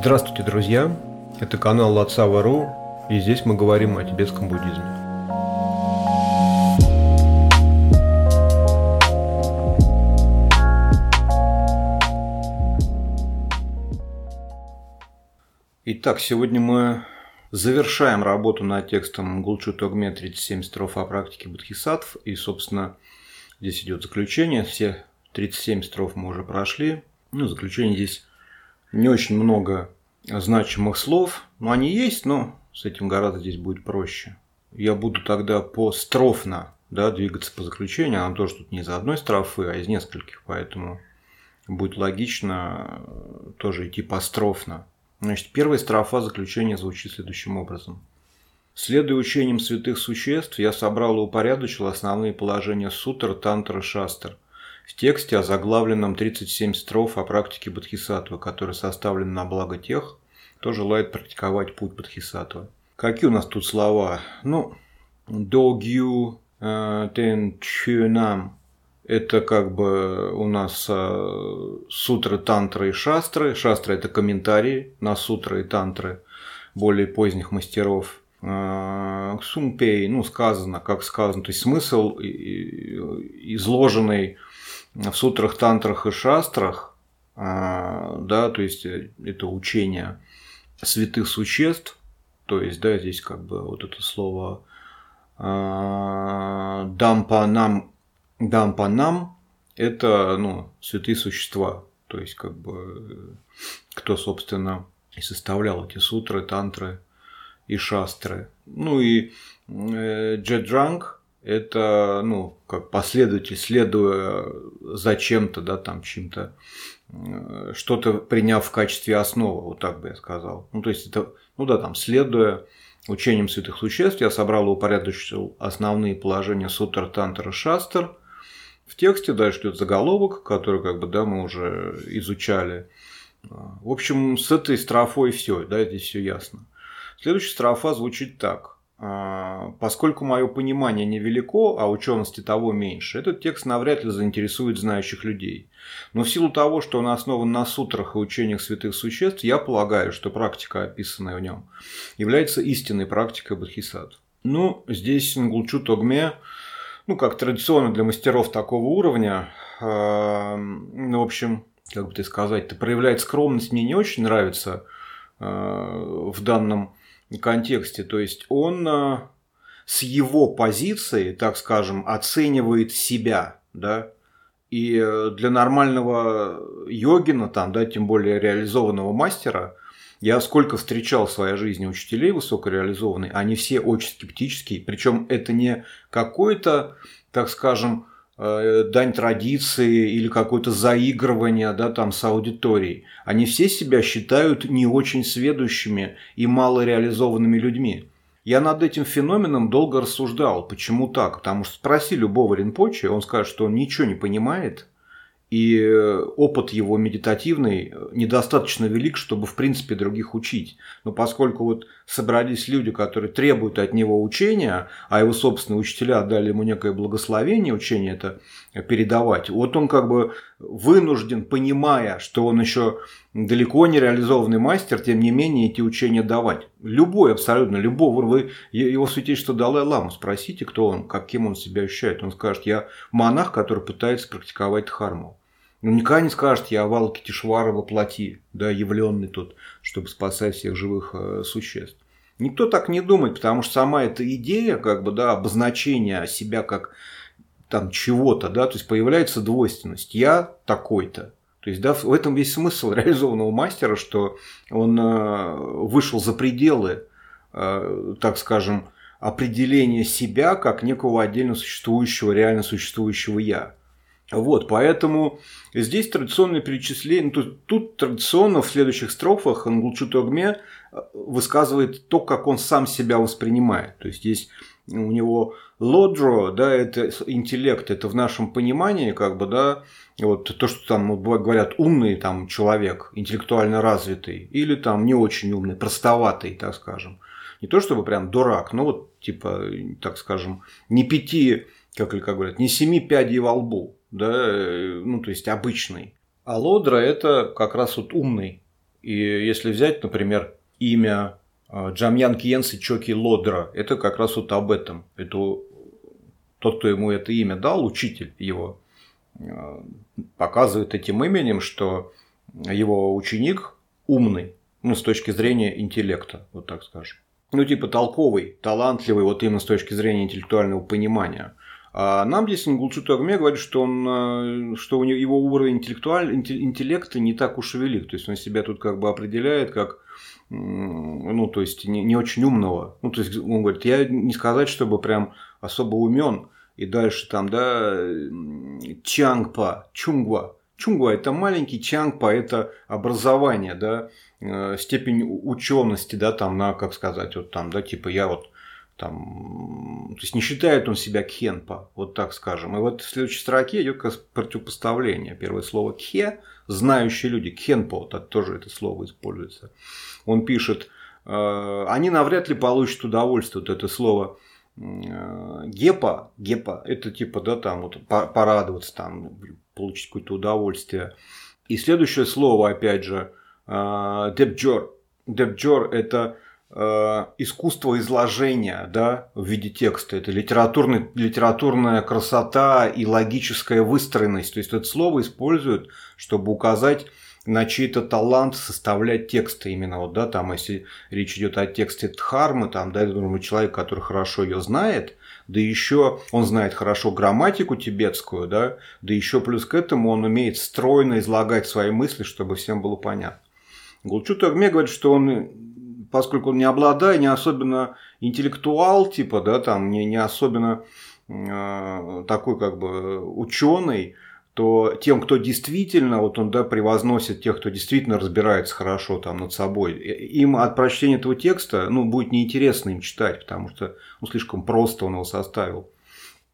Здравствуйте, друзья! Это канал Лацава.ру, и здесь мы говорим о тибетском буддизме. Итак, сегодня мы завершаем работу над текстом Гулчу Тогме 37 строф о практике бодхисаттв. И, собственно, здесь идет заключение. Все 37 строф мы уже прошли. Ну, заключение здесь не очень много значимых слов. Но они есть, но с этим гораздо здесь будет проще. Я буду тогда по строфно да, двигаться по заключению. Нам тоже тут не из одной строфы, а из нескольких. Поэтому будет логично тоже идти построфно. Значит, первая строфа заключения звучит следующим образом. Следуя учениям святых существ, я собрал и упорядочил основные положения сутр, тантра, шастр – в тексте, озаглавленном 37 строф о практике Бодхисаттвы, который составлен на благо тех, кто желает практиковать путь Бодхисаттвы. Какие у нас тут слова? Ну, догью э, тен чунам это как бы у нас э, сутры, тантры и шастры. Шастры – это комментарии на сутры и тантры более поздних мастеров. Э, Сумпей, ну, сказано, как сказано, то есть смысл изложенный в сутрах, тантрах и шастрах, а, да, то есть э, это учение святых существ, то есть, да, здесь как бы вот это слово а, дампанам, дампанам – это, ну, святые существа, то есть, как бы, кто, собственно, и составлял эти сутры, тантры и шастры. Ну и э, Джедранг это, ну, как последователь, следуя за чем-то, да, там, чем-то, э, что-то приняв в качестве основы, вот так бы я сказал. Ну, то есть, это, ну да, там, следуя учениям святых существ, я собрал и упорядочил основные положения сутр, тантр и шастр. В тексте дальше идет заголовок, который, как бы, да, мы уже изучали. В общем, с этой строфой все, да, здесь все ясно. Следующая строфа звучит так – а, поскольку мое понимание невелико, а учености того меньше, этот текст навряд ли заинтересует знающих людей. Но в силу того, что он основан на сутрах и учениях святых существ, я полагаю, что практика, описанная в нем, является истинной практикой Бодхисаттв. Ну, здесь Нгулчу Тогме, ну, как традиционно для мастеров такого уровня, э, ну, в общем, как бы ты сказать, проявляет скромность мне не очень нравится э, в данном контексте. То есть он э, с его позиции, так скажем, оценивает себя, да, и э, для нормального йогина, там, да, тем более реализованного мастера, я сколько встречал в своей жизни учителей высокореализованных, они все очень скептические, причем это не какой-то, так скажем, дань традиции или какое-то заигрывание да, там, с аудиторией. Они все себя считают не очень сведущими и малореализованными людьми. Я над этим феноменом долго рассуждал. Почему так? Потому что спроси любого Ринпоче, он скажет, что он ничего не понимает, и э, опыт его медитативный э, недостаточно велик, чтобы в принципе других учить. Но поскольку вот собрались люди, которые требуют от него учения, а его собственные учителя дали ему некое благословение учение это передавать, вот он как бы вынужден, понимая, что он еще далеко не реализованный мастер, тем не менее эти учения давать. Любой, абсолютно любого. Вы его святейшество Далай-Ламу спросите, кто он, каким он себя ощущает. Он скажет, я монах, который пытается практиковать дхарму. Ну, никогда не скажет, я Авал Тишвара воплоти, да, явленный тут, чтобы спасать всех живых э, существ. Никто так не думает, потому что сама эта идея, как бы, да, обозначения себя как там чего-то, да, то есть появляется двойственность. Я такой-то. То есть, да, в этом весь смысл реализованного мастера, что он э, вышел за пределы, э, так скажем, определения себя как некого отдельно существующего, реально существующего я. Вот, поэтому здесь традиционное перечисление, ну, тут, тут традиционно в следующих строфах Ангулчу Тогме э, высказывает то, как он сам себя воспринимает. То есть здесь у него лодро, да, это интеллект, это в нашем понимании, как бы, да, вот то, что там говорят умный там человек, интеллектуально развитый, или там не очень умный, простоватый, так скажем. Не то чтобы прям дурак, но вот типа, так скажем, не пяти, как, как говорят, не семи пядей во лбу да, ну, то есть обычный. А лодра – это как раз вот умный, И если взять, например, имя а, Джамьян Кьенси Чоки Лодра, это как раз вот об этом. Это тот, кто ему это имя дал, учитель его, а, показывает этим именем, что его ученик умный, ну, с точки зрения интеллекта, вот так скажем. Ну, типа толковый, талантливый, вот именно с точки зрения интеллектуального понимания. А нам здесь Нгулчу Тагме говорит, что, он, э, что у него его уровень интеллектуаль, интеллекта не так уж и велик. То есть он себя тут как бы определяет как ну, то есть не, не очень умного. Ну, то есть он говорит, я не сказать, чтобы прям особо умен. И дальше там, да, Чангпа, Чунгва. Чунгва – это маленький, Чангпа – это образование, да, э, степень учености, да, там, на, как сказать, вот там, да, типа я вот там, то есть не считает он себя кхенпа, вот так скажем. И вот в следующей строке идет как противопоставление. Первое слово кхе, знающие люди, кхенпо, так тоже это слово используется. Он пишет, «Э, они навряд ли получат удовольствие, вот это слово э, гепа, гепа, это типа, да, там вот порадоваться, там, получить какое-то удовольствие. И следующее слово, опять же, э, депджор. Депджор – это искусство изложения да, в виде текста. Это литературный, литературная красота и логическая выстроенность. То есть это слово используют, чтобы указать на чей-то талант составлять тексты именно вот, да, там, если речь идет о тексте Дхармы, там, да, я думаю, человек, который хорошо ее знает, да еще он знает хорошо грамматику тибетскую, да, да еще плюс к этому он умеет стройно излагать свои мысли, чтобы всем было понятно. Гулчу Тагме говорит, что он поскольку он не обладает, не особенно интеллектуал, типа, да, там, не, не особенно э, такой, как бы, ученый, то тем, кто действительно, вот он, да, превозносит тех, кто действительно разбирается хорошо там над собой, им от прочтения этого текста, ну, будет неинтересно им читать, потому что, ну, слишком просто он его составил.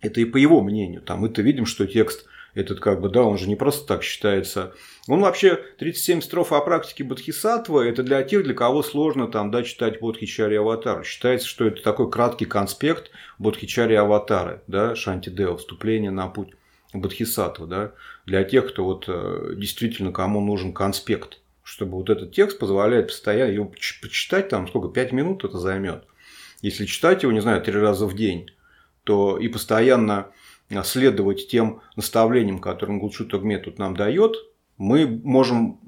Это и по его мнению. Там мы-то видим, что текст этот как бы, да, он же не просто так считается. Он вообще 37 строф о практике Бодхисаттва, это для тех, для кого сложно там, да, читать Бодхичари Аватар. Считается, что это такой краткий конспект Бодхичари Аватары, да, Шантидео, вступление на путь Бодхисаттва, да, для тех, кто вот э, действительно кому нужен конспект, чтобы вот этот текст позволяет постоянно его почитать, там сколько, 5 минут это займет. Если читать его, не знаю, три раза в день, то и постоянно следовать тем наставлениям, которые Гулчу Тогме тут нам дает, мы можем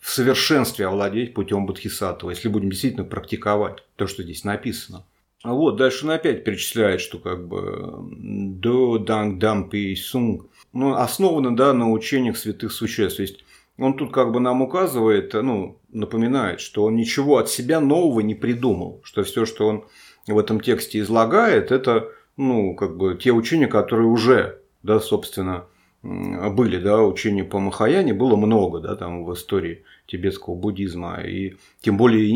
в совершенстве овладеть путем Бодхисаттва, если будем действительно практиковать то, что здесь написано. А вот дальше он опять перечисляет, что как бы до данг дам пи сунг ну, основано да, на учениях святых существ. То есть он тут как бы нам указывает, ну, напоминает, что он ничего от себя нового не придумал, что все, что он в этом тексте излагает, это ну, как бы те учения, которые уже, да, собственно, были, да, учения по Махаяне было много, да, там в истории тибетского буддизма, и тем более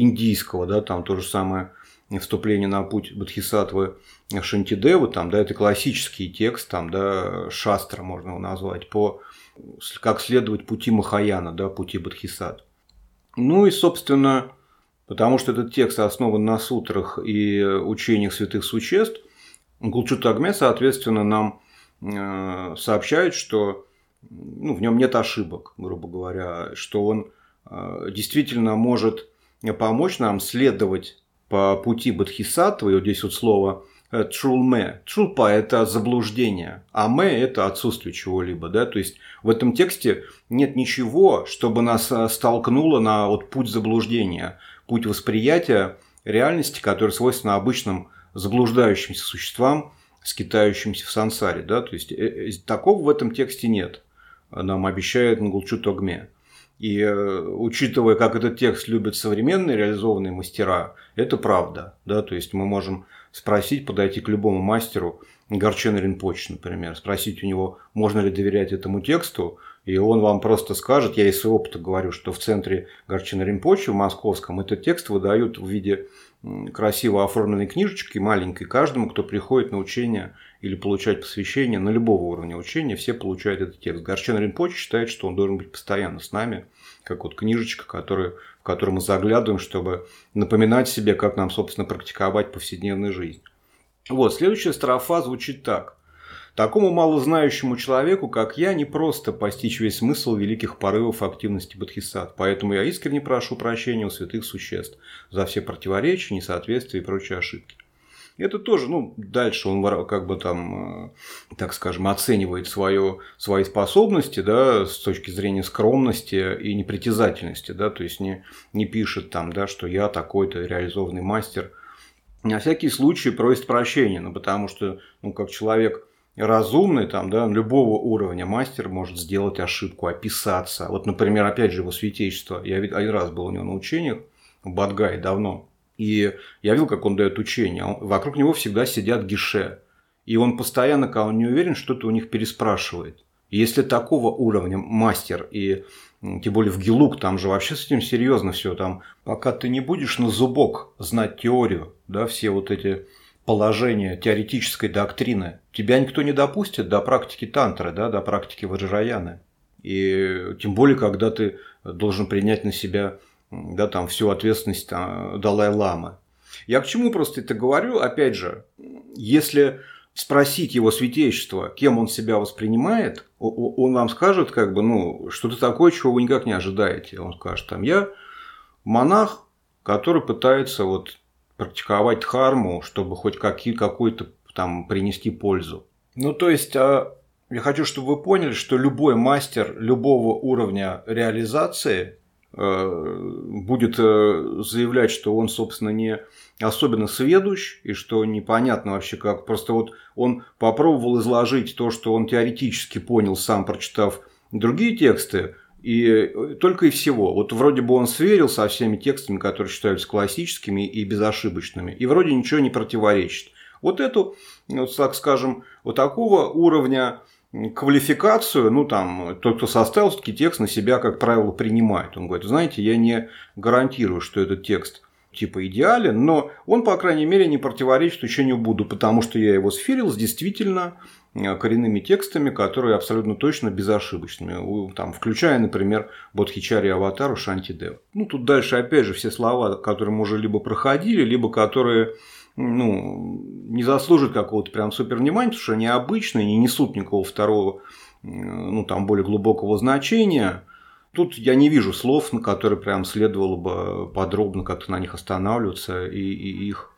индийского, да, там то же самое вступление на путь Бодхисаттвы Шантидевы, там, да, это классический текст, там, да, шастра можно его назвать, по, как следовать пути Махаяна, да, пути Бодхисаттвы. Ну и, собственно, потому что этот текст основан на сутрах и учениях святых существ, Гулчут соответственно, нам э, сообщает, что ну, в нем нет ошибок, грубо говоря, что он э, действительно может помочь нам следовать по пути Бодхисаттвы, и вот здесь вот слово э, трулме. Трулпа – это заблуждение, а ме – это отсутствие чего-либо. Да? То есть в этом тексте нет ничего, чтобы нас столкнуло на вот путь заблуждения, путь восприятия реальности, который свойственно обычным заблуждающимся существам, скитающимся в сансаре. Да? То есть э, э, такого в этом тексте нет. Нам обещает Нгулчу Тогме. И э, учитывая, как этот текст любят современные реализованные мастера, это правда. Да? То есть мы можем спросить, подойти к любому мастеру, Горчен Ринпоч, например, спросить у него, можно ли доверять этому тексту, и он вам просто скажет, я из своего опыта говорю, что в центре Горчина Ринпочи в московском этот текст выдают в виде красиво оформленной книжечки маленькой каждому, кто приходит на учение или получать посвящение на любого уровня учения, все получают этот текст. Горчен Ринпочи считает, что он должен быть постоянно с нами, как вот книжечка, которую, в которую мы заглядываем, чтобы напоминать себе, как нам, собственно, практиковать повседневную жизнь. Вот, следующая строфа звучит так. Такому малознающему человеку, как я, не просто постичь весь смысл великих порывов активности Бодхисат. Поэтому я искренне прошу прощения у святых существ за все противоречия, несоответствия и прочие ошибки. Это тоже, ну, дальше он как бы там, э, так скажем, оценивает свое, свои способности, да, с точки зрения скромности и непритязательности, да, то есть не, не пишет там, да, что я такой-то реализованный мастер. На всякий случай просит прощения, ну, потому что, ну, как человек разумный, там, да, любого уровня мастер может сделать ошибку, описаться. Вот, например, опять же, его святейшество. Я один раз был у него на учениях в Бадгае давно. И я видел, как он дает учение. Вокруг него всегда сидят гише. И он постоянно, когда он не уверен, что-то у них переспрашивает. Если такого уровня мастер, и тем более в Гелук, там же вообще с этим серьезно все. Там, пока ты не будешь на зубок знать теорию, да, все вот эти положения теоретической доктрины, тебя никто не допустит до практики тантры, да, до практики ваджраяны. И тем более, когда ты должен принять на себя да, там, всю ответственность там, Далай-Ламы. Я к чему просто это говорю? Опять же, если спросить его святейшество, кем он себя воспринимает, он вам скажет, как бы, ну, что-то такое, чего вы никак не ожидаете. Он скажет, там, я монах, который пытается вот практиковать дхарму, чтобы хоть какую-то там принести пользу. Ну, то есть, а, я хочу, чтобы вы поняли, что любой мастер любого уровня реализации Э, будет э, заявлять, что он, собственно, не особенно сведущ, и что непонятно вообще как. Просто вот он попробовал изложить то, что он теоретически понял, сам прочитав другие тексты, и э, только и всего. Вот вроде бы он сверил со всеми текстами, которые считаются классическими и безошибочными, и вроде ничего не противоречит. Вот эту, вот так скажем, вот такого уровня квалификацию, ну там, тот, кто составил все-таки текст на себя, как правило, принимает. Он говорит, знаете, я не гарантирую, что этот текст типа идеален, но он, по крайней мере, не противоречит учению Будду, потому что я его сферил с действительно коренными текстами, которые абсолютно точно безошибочными, там, включая, например, Бодхичари Аватару Шантидев. Ну, тут дальше, опять же, все слова, которые мы уже либо проходили, либо которые ну, не заслуживают какого-то прям супер внимания, потому что они обычные, не несут никакого второго, ну, там, более глубокого значения. Тут я не вижу слов, на которые прям следовало бы подробно как-то на них останавливаться и, и их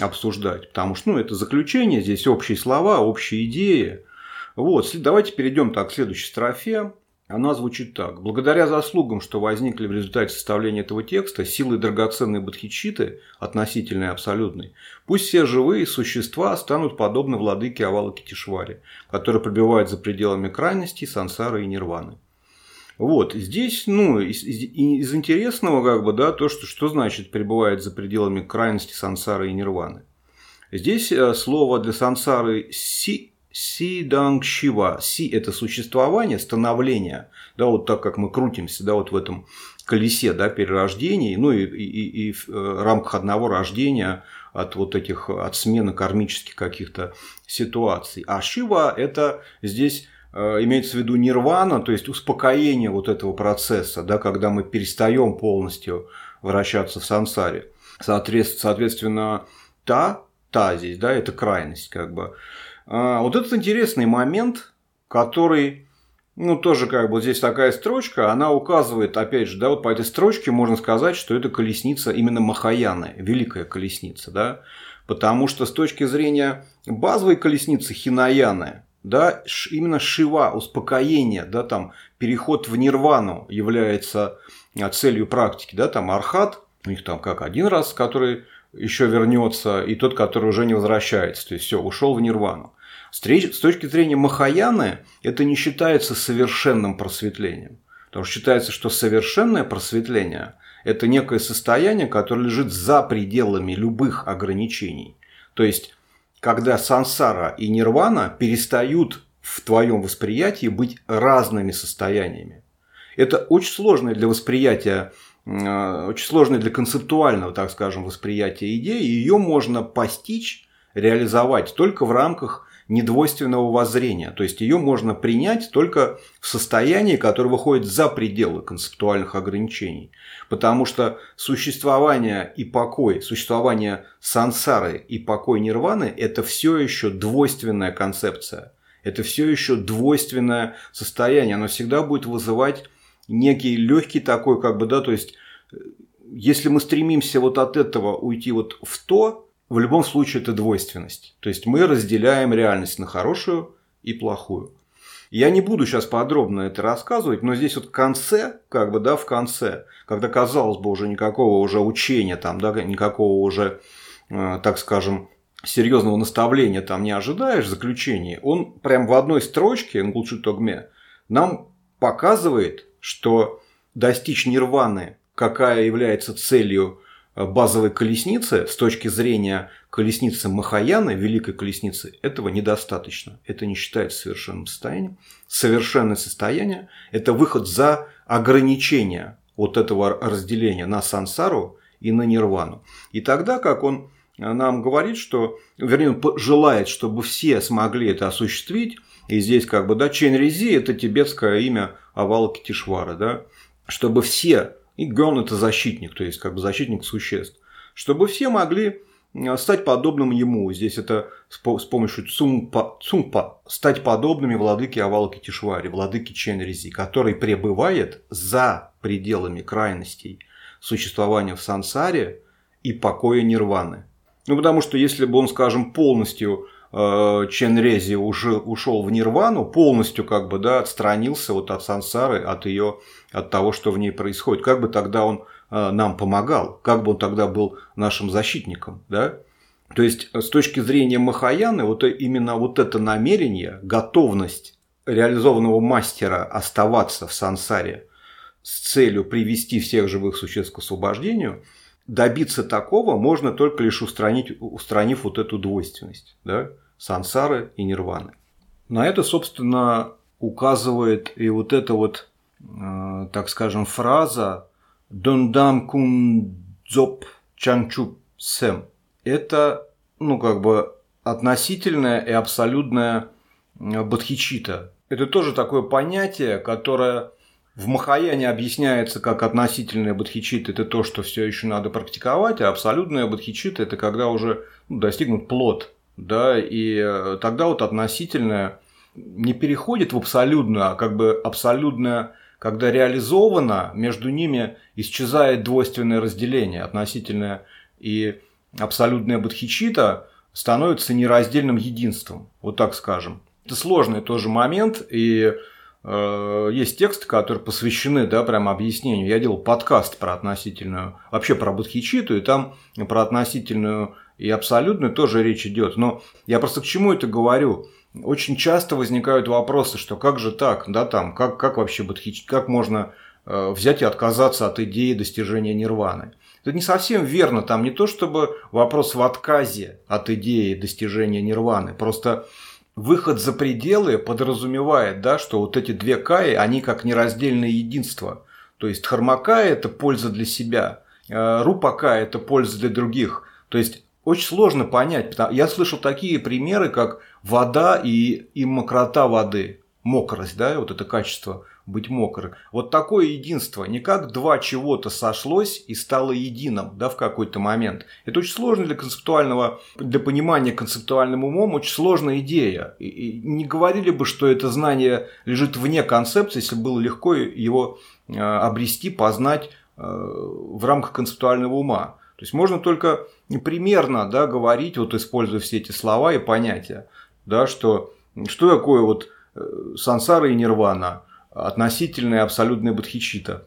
обсуждать. Потому что, ну, это заключение, здесь общие слова, общие идеи. Вот, давайте перейдем так к следующей строфе. Она звучит так. Благодаря заслугам, что возникли в результате составления этого текста, силы драгоценной бодхичиты, относительной и абсолютной, пусть все живые существа станут подобны владыке Авалокитишваре, который пробивает за пределами крайностей, сансары и нирваны. Вот, здесь, ну, из, из, интересного, как бы, да, то, что, что значит пребывает за пределами крайности сансары и нирваны. Здесь э, слово для сансары си Си это существование, становление. Да, вот так как мы крутимся да, вот в этом колесе да, перерождений, ну и, и, и в э, рамках одного рождения от вот этих, от смены кармических каких-то ситуаций. А Шива – это здесь имеется в виду нирвана, то есть успокоение вот этого процесса, да, когда мы перестаем полностью вращаться в сансаре. Соответственно, соответственно та, та здесь, да, это крайность, как бы. А, вот этот интересный момент, который, ну, тоже как бы здесь такая строчка, она указывает, опять же, да, вот по этой строчке можно сказать, что это колесница именно Махаяны, великая колесница, да, потому что с точки зрения базовой колесницы Хинаяны, да, именно Шива, успокоение, да, там, переход в нирвану является а, целью практики, да, там Архат, у них там как один раз, который еще вернется, и тот, который уже не возвращается, то есть все, ушел в нирвану. С точки зрения Махаяны это не считается совершенным просветлением. Потому что считается, что совершенное просветление – это некое состояние, которое лежит за пределами любых ограничений. То есть, когда сансара и нирвана перестают в твоем восприятии быть разными состояниями. Это очень сложное для восприятия, э, очень сложное для концептуального, так скажем, восприятия идеи. Ее можно постичь, реализовать только в рамках недвойственного воззрения. То есть ее можно принять только в состоянии, которое выходит за пределы концептуальных ограничений. Потому что существование и покой, существование сансары и покой нирваны – это все еще двойственная концепция. Это все еще двойственное состояние. Оно всегда будет вызывать некий легкий такой, как бы, да, то есть, э, если мы стремимся вот от этого уйти вот в то, в любом случае это двойственность. То есть мы разделяем реальность на хорошую и плохую. Я не буду сейчас подробно это рассказывать, но здесь вот в конце, как бы, да, в конце, когда, казалось бы, уже никакого уже учения, там, да, никакого уже, э, так скажем, серьезного наставления там не ожидаешь, заключения, он прям в одной строчке, Нгулши Тогме, нам показывает, что достичь нирваны, какая является целью базовой колесницы с точки зрения колесницы Махаяны, великой колесницы, этого недостаточно. Это не считается совершенным состоянием. Совершенное состояние – это выход за ограничение вот этого разделения на сансару и на нирвану. И тогда, как он нам говорит, что, вернее, он желает, чтобы все смогли это осуществить, и здесь как бы, да, Ченрези – это тибетское имя Авалокитишвара, да, чтобы все, и Гон – это защитник, то есть как бы защитник существ, чтобы все могли стать подобным ему. Здесь это с помощью цумпа, цумпа стать подобными владыке Авалки Тишвари, владыке Ченризи, который пребывает за пределами крайностей существования в сансаре и покоя нирваны. Ну, потому что если бы он, скажем, полностью э, Ченрези уже ушел в нирвану, полностью как бы, да, отстранился вот от сансары, от ее, от того, что в ней происходит, как бы тогда он Э, нам помогал, как бы он тогда был нашим защитником, да? То есть с точки зрения Махаяны, вот именно вот это намерение, готовность реализованного мастера оставаться в сансаре с целью привести всех живых существ к освобождению, добиться такого можно только лишь устранить, устранив вот эту двойственность да, сансары и нирваны. На это, собственно, указывает и вот эта вот, э, так скажем, фраза Дондам кун дзоп чанчуп сэм. Это, ну, как бы относительная и абсолютная бодхичита. Это тоже такое понятие, которое в Махаяне объясняется как относительная бодхичита. Это то, что все еще надо практиковать, а абсолютная бодхичита – это когда уже ну, достигнут плод. Да, и э, тогда вот относительная не переходит в абсолютную, а как бы абсолютная когда реализовано, между ними исчезает двойственное разделение, относительное и абсолютное бодхичита становится нераздельным единством, вот так скажем. Это сложный тоже момент, и есть тексты, которые посвящены, да, прям объяснению. Я делал подкаст про относительную, вообще про бодхичиту, и там про относительную и абсолютную тоже речь идет. Но я просто к чему это говорю? очень часто возникают вопросы, что как же так, да, там, как, как вообще бодхичит, как можно э, взять и отказаться от идеи достижения нирваны. Это не совсем верно, там не то чтобы вопрос в отказе от идеи достижения нирваны, просто выход за пределы подразумевает, да, что вот эти две каи, они как нераздельное единство. То есть хармакая – это польза для себя, э, рупакая – это польза для других. То есть очень сложно понять. Я слышал такие примеры, как вода и, и мокрота воды. Мокрость, да, вот это качество быть мокрым. Вот такое единство. Не как два чего-то сошлось и стало единым, да, в какой-то момент. Это очень сложно для концептуального, для понимания концептуальным умом, очень сложная идея. И, и не говорили бы, что это знание лежит вне концепции, если было легко его э, обрести, познать э, в рамках концептуального ума. То есть можно только примерно да, говорить, вот используя все эти слова и понятия, да, что, что такое вот э, сансара и нирвана, относительная абсолютная бодхичита.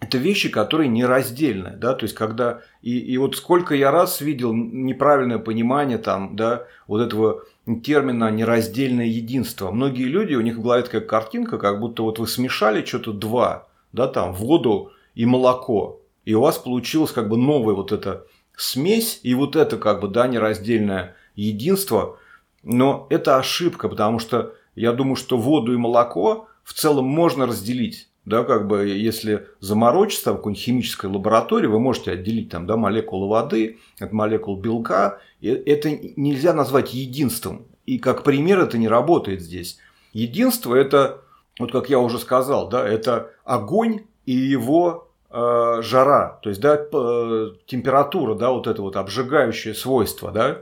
Это вещи, которые нераздельны, да, то есть когда и, и вот сколько я раз видел неправильное понимание там, да, вот этого термина нераздельное единство. Многие люди, у них в голове такая картинка, как будто вот вы смешали что-то два, да, там воду и молоко, и у вас получилось как бы новая вот эта смесь, и вот это как бы, да, нераздельное единство. Но это ошибка, потому что я думаю, что воду и молоко в целом можно разделить. Да, как бы, если заморочиться в какой-нибудь химической лаборатории, вы можете отделить там, да, молекулы воды от молекул белка. Это нельзя назвать единством. И как пример это не работает здесь. Единство – это, вот как я уже сказал, да, это огонь и его э, жара, то есть да, температура, да, вот это вот обжигающее свойство, да,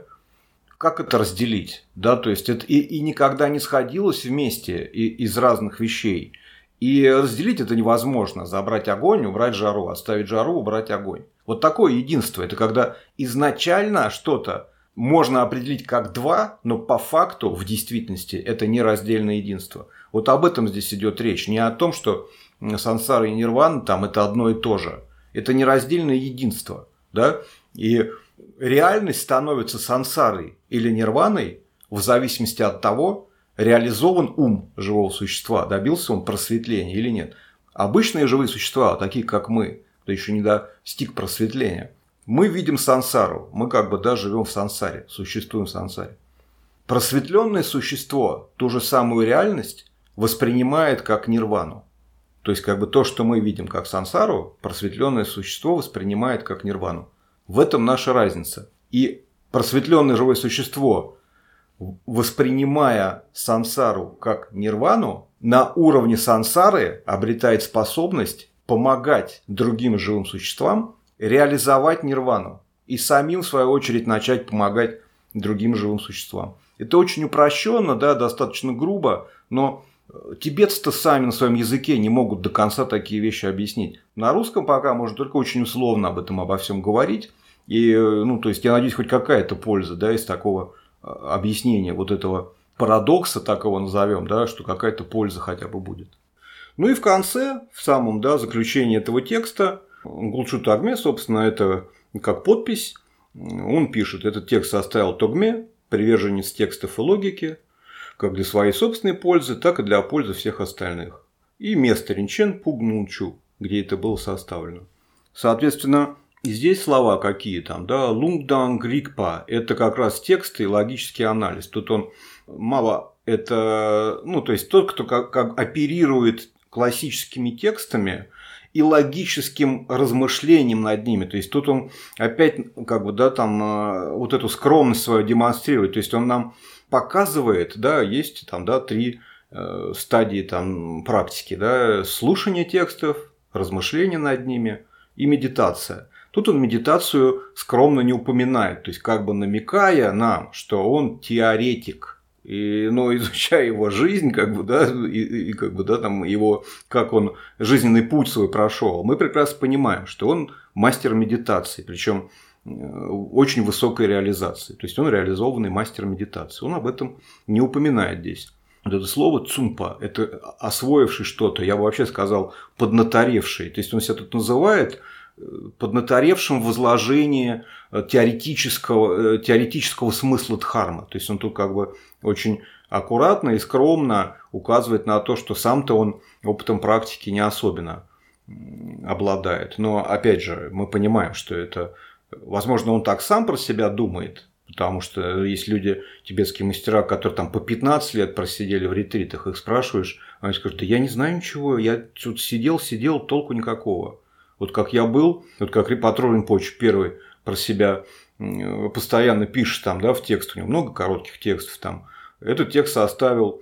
как это разделить? Да, то есть это и, и никогда не сходилось вместе и, из разных вещей. И разделить это невозможно. Забрать огонь, убрать жару, оставить жару, убрать огонь. Вот такое единство. Это когда изначально что-то можно определить как два, но по факту, в действительности, это не раздельное единство. Вот об этом здесь идет речь. Не о том, что сансара и нирвана там это одно и то же. Это нераздельное единство. Да? И реальность становится сансарой или нирваной в зависимости от того, реализован ум живого существа, добился он просветления или нет. Обычные живые существа, такие как мы, кто еще не достиг просветления, мы видим сансару, мы как бы да, живем в сансаре, существуем в сансаре. Просветленное существо ту же самую реальность воспринимает как нирвану. То есть как бы то, что мы видим как сансару, просветленное существо воспринимает как нирвану. В этом наша разница. И просветленное живое существо, воспринимая сансару как нирвану, на уровне сансары обретает способность помогать другим живым существам реализовать нирвану и самим, в свою очередь, начать помогать другим живым существам. Это очень упрощенно, да, достаточно грубо, но тибетцы-то сами на своем языке не могут до конца такие вещи объяснить. На русском пока можно только очень условно об этом обо всем говорить. И, ну, то есть, я надеюсь, хоть какая-то польза, да, из такого э, объяснения вот этого парадокса, так его назовем, да, что какая-то польза хотя бы будет. Ну и в конце, в самом да, заключении этого текста, Гулчу Тагме, собственно, это как подпись. Он пишет, этот текст составил Тогме, приверженец текстов и логики, как для своей собственной пользы, так и для пользы всех остальных. И место Ринчен Пугнучу, где это было составлено. Соответственно, здесь слова какие там, да, Лунгдан Грикпа, это как раз тексты и логический анализ. Тут он мало это, ну, то есть тот, кто как, как оперирует классическими текстами, и логическим размышлением над ними. То есть тут он опять как бы, да, там э, вот эту скромность свою демонстрирует. То есть он нам показывает, да, есть там, да, три э, стадии там практики, да, слушание текстов, размышление над ними и медитация. Тут он медитацию скромно не упоминает, то есть как бы намекая нам, что он теоретик – и, но изучая его жизнь, как бы, да, и, и как бы, да, там его, как он жизненный путь свой прошел, мы прекрасно понимаем, что он мастер медитации, причем очень высокой реализации. То есть он реализованный мастер медитации. Он об этом не упоминает здесь. Вот это слово цумпа – это освоивший что-то, я бы вообще сказал, поднаторевший. То есть он себя тут называет поднаторевшим в изложении э, теоретического, э, теоретического смысла дхармы. То есть он тут как бы очень аккуратно и скромно указывает на то, что сам-то он опытом практики не особенно обладает. Но опять же, мы понимаем, что это, возможно, он так сам про себя думает, потому что есть люди, тибетские мастера, которые там по 15 лет просидели в ретритах, их спрашиваешь, они скажут, я не знаю ничего, я тут сидел, сидел, толку никакого. Вот как я был, вот как Патрулин Поч первый про себя постоянно пишет там, да, в текст, у него много коротких текстов там. Этот текст составил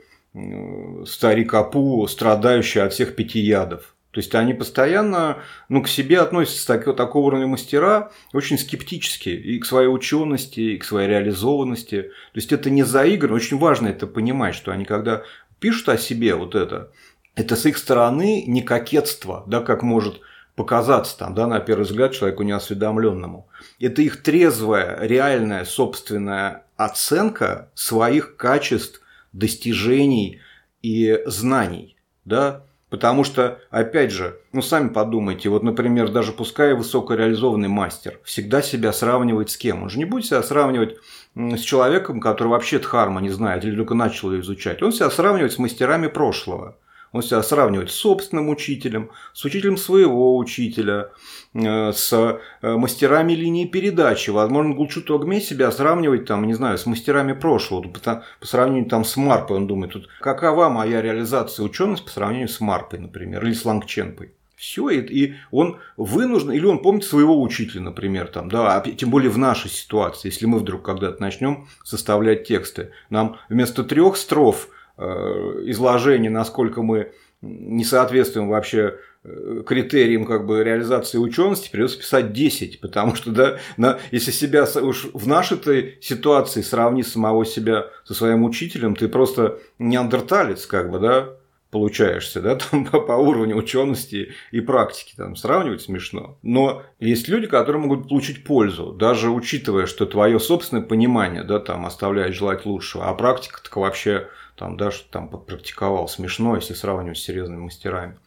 старик Апу, страдающий от всех пяти ядов. То есть они постоянно ну, к себе относятся так, такого уровня мастера очень скептически и к своей учености, и к своей реализованности. То есть это не заиграно, очень важно это понимать, что они когда пишут о себе вот это, это с их стороны не кокетство, да, как может показаться там, да, на первый взгляд человеку неосведомленному. Это их трезвая, реальная, собственная оценка своих качеств, достижений и знаний, да, Потому что, опять же, ну сами подумайте, вот, например, даже пускай высокореализованный мастер всегда себя сравнивает с кем? Он же не будет себя сравнивать с человеком, который вообще дхарма не знает или только начал ее изучать. Он себя сравнивает с мастерами прошлого. Он себя сравнивает с собственным учителем, с учителем своего учителя, э, с э, мастерами линии передачи. Возможно, Гулчут Огме себя сравнивать, там, не знаю, с мастерами прошлого. По, сравнению там, с Марпой, он думает, тут, какова моя реализация учености по сравнению с Марпой, например, или с Лангченпой. Все, и, и он вынужден, или он помнит своего учителя, например, там, да, а тем более в нашей ситуации, если мы вдруг когда-то начнем составлять тексты, нам вместо трех строф изложение, насколько мы не соответствуем вообще э, критерием как бы реализации учености придется писать 10, потому что, да, на, если себя уж в нашей ситуации сравни самого себя со своим учителем, ты просто неандерталец, как бы, да, получаешься, да, там по, по уровню учености и практики там сравнивать смешно. Но есть люди, которые могут получить пользу, даже учитывая, что твое собственное понимание, да, там оставляет желать лучшего, а практика так вообще там даже там подпрактиковал смешно, если сравнивать с серьезными мастерами.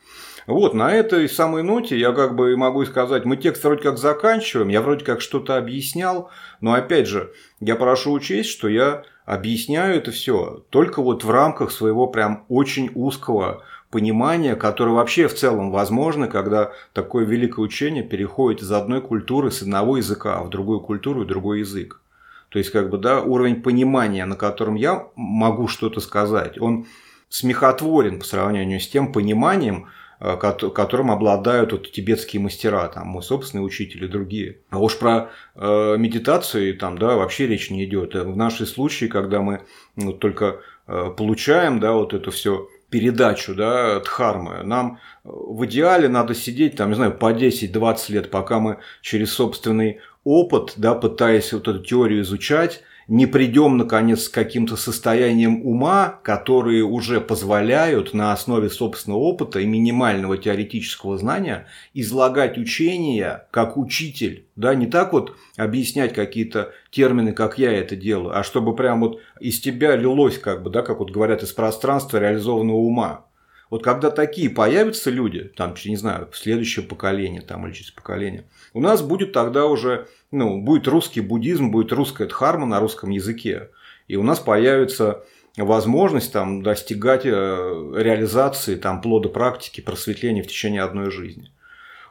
Вот, на этой самой ноте я как бы могу сказать, мы текст вроде как заканчиваем, я вроде как что-то объяснял, но опять же, я прошу учесть, что я объясняю это все только вот в рамках своего прям очень узкого понимания, которое вообще в целом возможно, когда такое великое учение переходит из одной культуры, с одного языка в другую культуру и другой язык. То есть, как бы, да, уровень понимания, на котором я могу что-то сказать, он смехотворен по сравнению с тем пониманием, которым обладают вот тибетские мастера, там мой собственный учитель и другие. А уж про э, медитацию там, да, вообще речь не идет. Э, в наши случаи, когда мы ну, только э, получаем, да, вот это все передачу, да, дхармы, нам в идеале надо сидеть, там, не знаю, по 10-20 лет, пока мы через собственный опыт, да, пытаясь вот эту теорию изучать, не придем, наконец, к каким-то состояниям ума, которые уже позволяют на основе собственного опыта и минимального теоретического знания излагать учения как учитель. Да, не так вот объяснять какие-то термины, как я это делаю, а чтобы прям вот из тебя лилось, как бы, да, как вот говорят, из пространства реализованного ума. Вот когда такие появятся люди, там, не знаю, следующее поколение там, или через поколение, у нас будет тогда уже, ну, будет русский буддизм, будет русская дхарма на русском языке. И у нас появится возможность там, достигать э, реализации там, плода практики, просветления в течение одной жизни.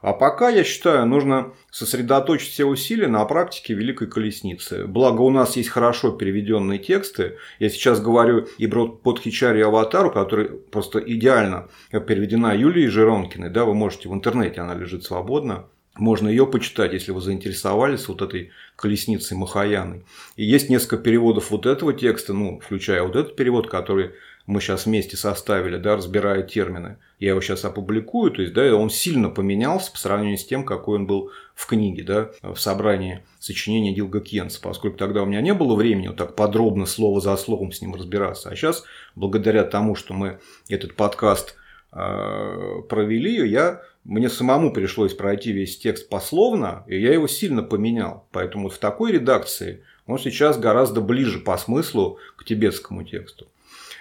А пока, я считаю, нужно сосредоточить все усилия на практике Великой Колесницы. Благо, у нас есть хорошо переведенные тексты. Я сейчас говорю и про Подхичари Аватару, которая просто идеально переведена Юлией Жиронкиной. Да, вы можете в интернете, она лежит свободно. Можно ее почитать, если вы заинтересовались вот этой колесницей Махаяной. И есть несколько переводов вот этого текста, ну, включая вот этот перевод, который мы сейчас вместе составили, да, разбирая термины. Я его сейчас опубликую, то есть, да, он сильно поменялся по сравнению с тем, какой он был в книге, да, в собрании сочинения Дилга Кенса, поскольку тогда у меня не было времени вот так подробно слово за словом с ним разбираться. А сейчас, благодаря тому, что мы этот подкаст э, провели, я, мне самому пришлось пройти весь текст пословно, и я его сильно поменял. Поэтому в такой редакции он сейчас гораздо ближе по смыслу к тибетскому тексту.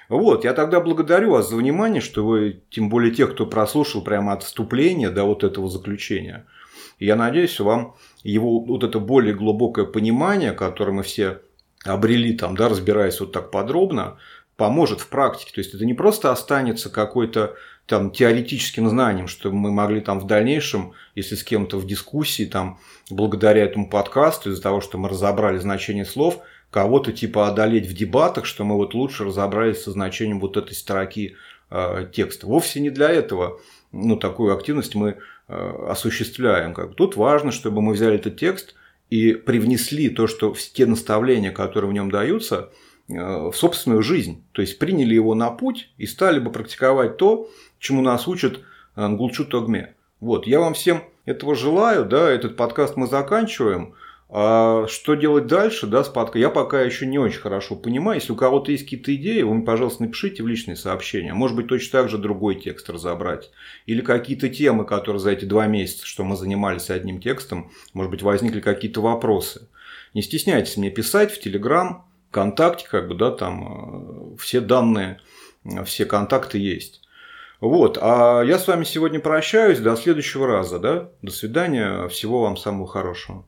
Вот, я тогда благодарю вас за внимание, что вы, тем более тех, кто прослушал прямо от вступления до вот этого заключения. Я надеюсь, вам его вот это более глубокое понимание, которое мы все обрели там, да, разбираясь вот так подробно, поможет в практике. То есть это не просто останется какой-то там теоретическим знанием, что мы могли там в дальнейшем, если с кем-то в дискуссии, там, благодаря этому подкасту, из-за того, что мы разобрали значение слов – кого-то типа одолеть в дебатах, что мы вот лучше разобрались со значением вот этой строки э, текста. Вовсе не для этого ну, такую активность мы э, осуществляем. Как. Тут важно, чтобы мы взяли этот текст и привнесли то, что те наставления, которые в нем даются, э, в собственную жизнь. То есть приняли его на путь и стали бы практиковать то, чему нас учат Нгулчу Тогме. Вот, я вам всем этого желаю, да, этот подкаст мы заканчиваем. А что делать дальше, да, с подкастом, я пока еще не очень хорошо понимаю. Если у кого-то есть какие-то идеи, вы пожалуйста, напишите в личные сообщения. Может быть, точно так же другой текст разобрать. Или какие-то темы, которые за эти два месяца, что мы занимались одним текстом, может быть, возникли какие-то вопросы. Не стесняйтесь мне писать в Телеграм, ВКонтакте, как бы, да, там э, все данные, э, все контакты есть. Вот, а я с вами сегодня прощаюсь до следующего раза, да? До свидания, всего вам самого хорошего.